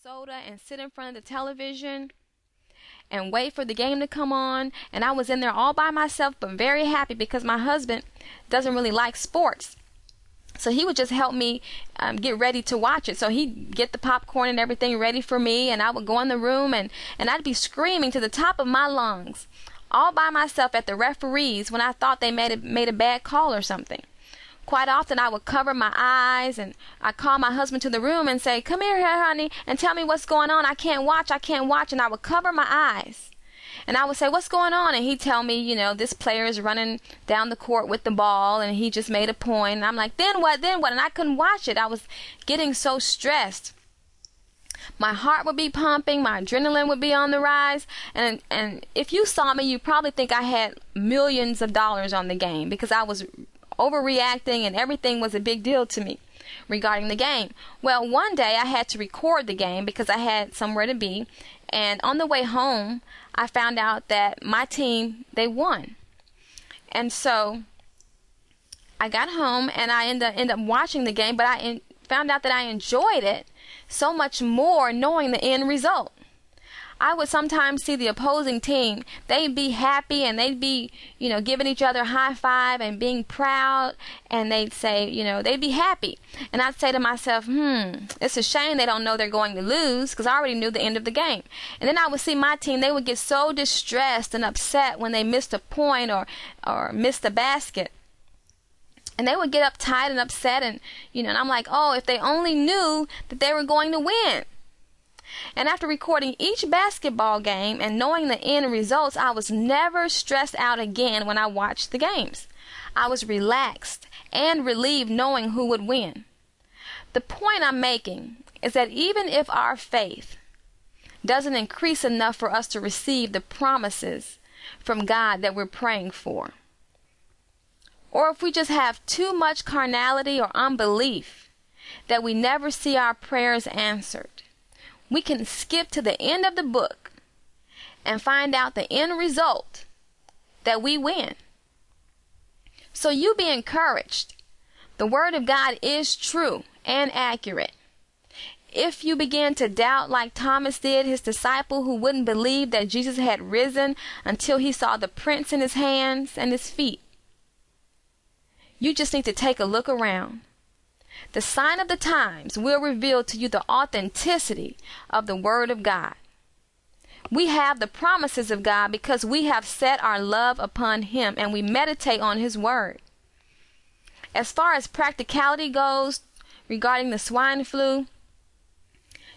soda and sit in front of the television and wait for the game to come on. And I was in there all by myself, but very happy because my husband doesn't really like sports. So he would just help me um, get ready to watch it. So he'd get the popcorn and everything ready for me, and I would go in the room and, and I'd be screaming to the top of my lungs, all by myself at the referees when I thought they made a, made a bad call or something. Quite often I would cover my eyes and I'd call my husband to the room and say, Come here, honey, and tell me what's going on. I can't watch, I can't watch. And I would cover my eyes. And I would say, What's going on? And he'd tell me, you know, this player is running down the court with the ball and he just made a point. And I'm like, Then what? Then what? And I couldn't watch it. I was getting so stressed. My heart would be pumping, my adrenaline would be on the rise, and and if you saw me, you probably think I had millions of dollars on the game because I was overreacting and everything was a big deal to me regarding the game. Well, one day I had to record the game because I had somewhere to be, and on the way home, I found out that my team they won. And so I got home and I ended up, ended up watching the game, but I in, found out that I enjoyed it so much more knowing the end result. I would sometimes see the opposing team, they'd be happy and they'd be, you know, giving each other high five and being proud and they'd say, you know, they'd be happy. And I'd say to myself, hmm, it's a shame they don't know they're going to lose because I already knew the end of the game. And then I would see my team, they would get so distressed and upset when they missed a point or, or missed a basket and they would get uptight and upset and you know and i'm like oh if they only knew that they were going to win and after recording each basketball game and knowing the end results, I was never stressed out again when I watched the games. I was relaxed and relieved knowing who would win. The point I'm making is that even if our faith doesn't increase enough for us to receive the promises from God that we're praying for, or if we just have too much carnality or unbelief that we never see our prayers answered, we can skip to the end of the book and find out the end result that we win. So you be encouraged. The Word of God is true and accurate. If you begin to doubt, like Thomas did, his disciple who wouldn't believe that Jesus had risen until he saw the prints in his hands and his feet, you just need to take a look around the sign of the times will reveal to you the authenticity of the Word of God. We have the promises of God because we have set our love upon Him and we meditate on His Word. As far as practicality goes regarding the swine flu,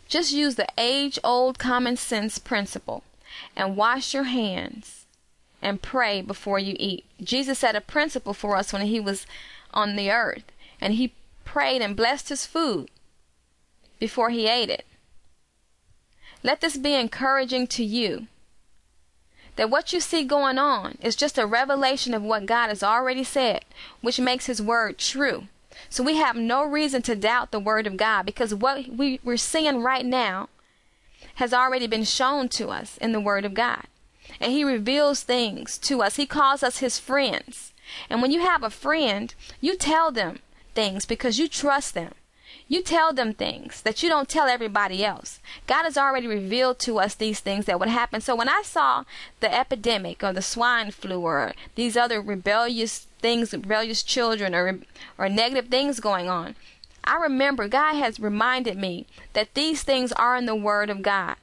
just use the age old common sense principle and wash your hands and pray before you eat. Jesus set a principle for us when He was on the earth and He prayed and blessed his food before he ate it. Let this be encouraging to you that what you see going on is just a revelation of what God has already said, which makes his word true. So we have no reason to doubt the word of God because what we, we're seeing right now has already been shown to us in the word of God. And he reveals things to us. He calls us his friends. And when you have a friend, you tell them things because you trust them. You tell them things that you don't tell everybody else. God has already revealed to us these things that would happen. So when I saw the epidemic or the swine flu or these other rebellious things, rebellious children or or negative things going on, I remember God has reminded me that these things are in the word of God.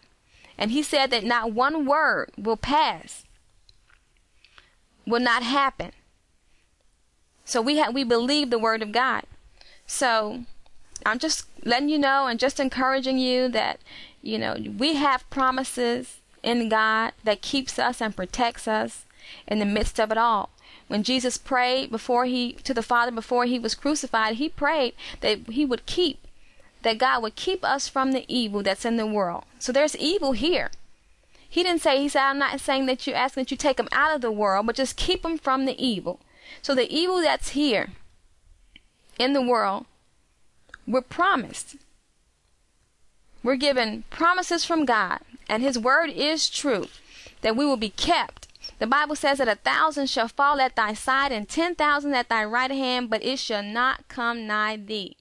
And he said that not one word will pass. Will not happen so we have we believe the word of God. So I'm just letting you know and just encouraging you that you know we have promises in God that keeps us and protects us in the midst of it all. When Jesus prayed before he to the Father before he was crucified, he prayed that he would keep that God would keep us from the evil that's in the world. So there's evil here. He didn't say, he said, I'm not saying that you ask that you take them out of the world, but just keep them from the evil. So the evil that's here in the world, we're promised. We're given promises from God, and His word is true that we will be kept. The Bible says that a thousand shall fall at thy side and ten thousand at thy right hand, but it shall not come nigh thee.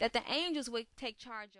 That the angels will take charge of.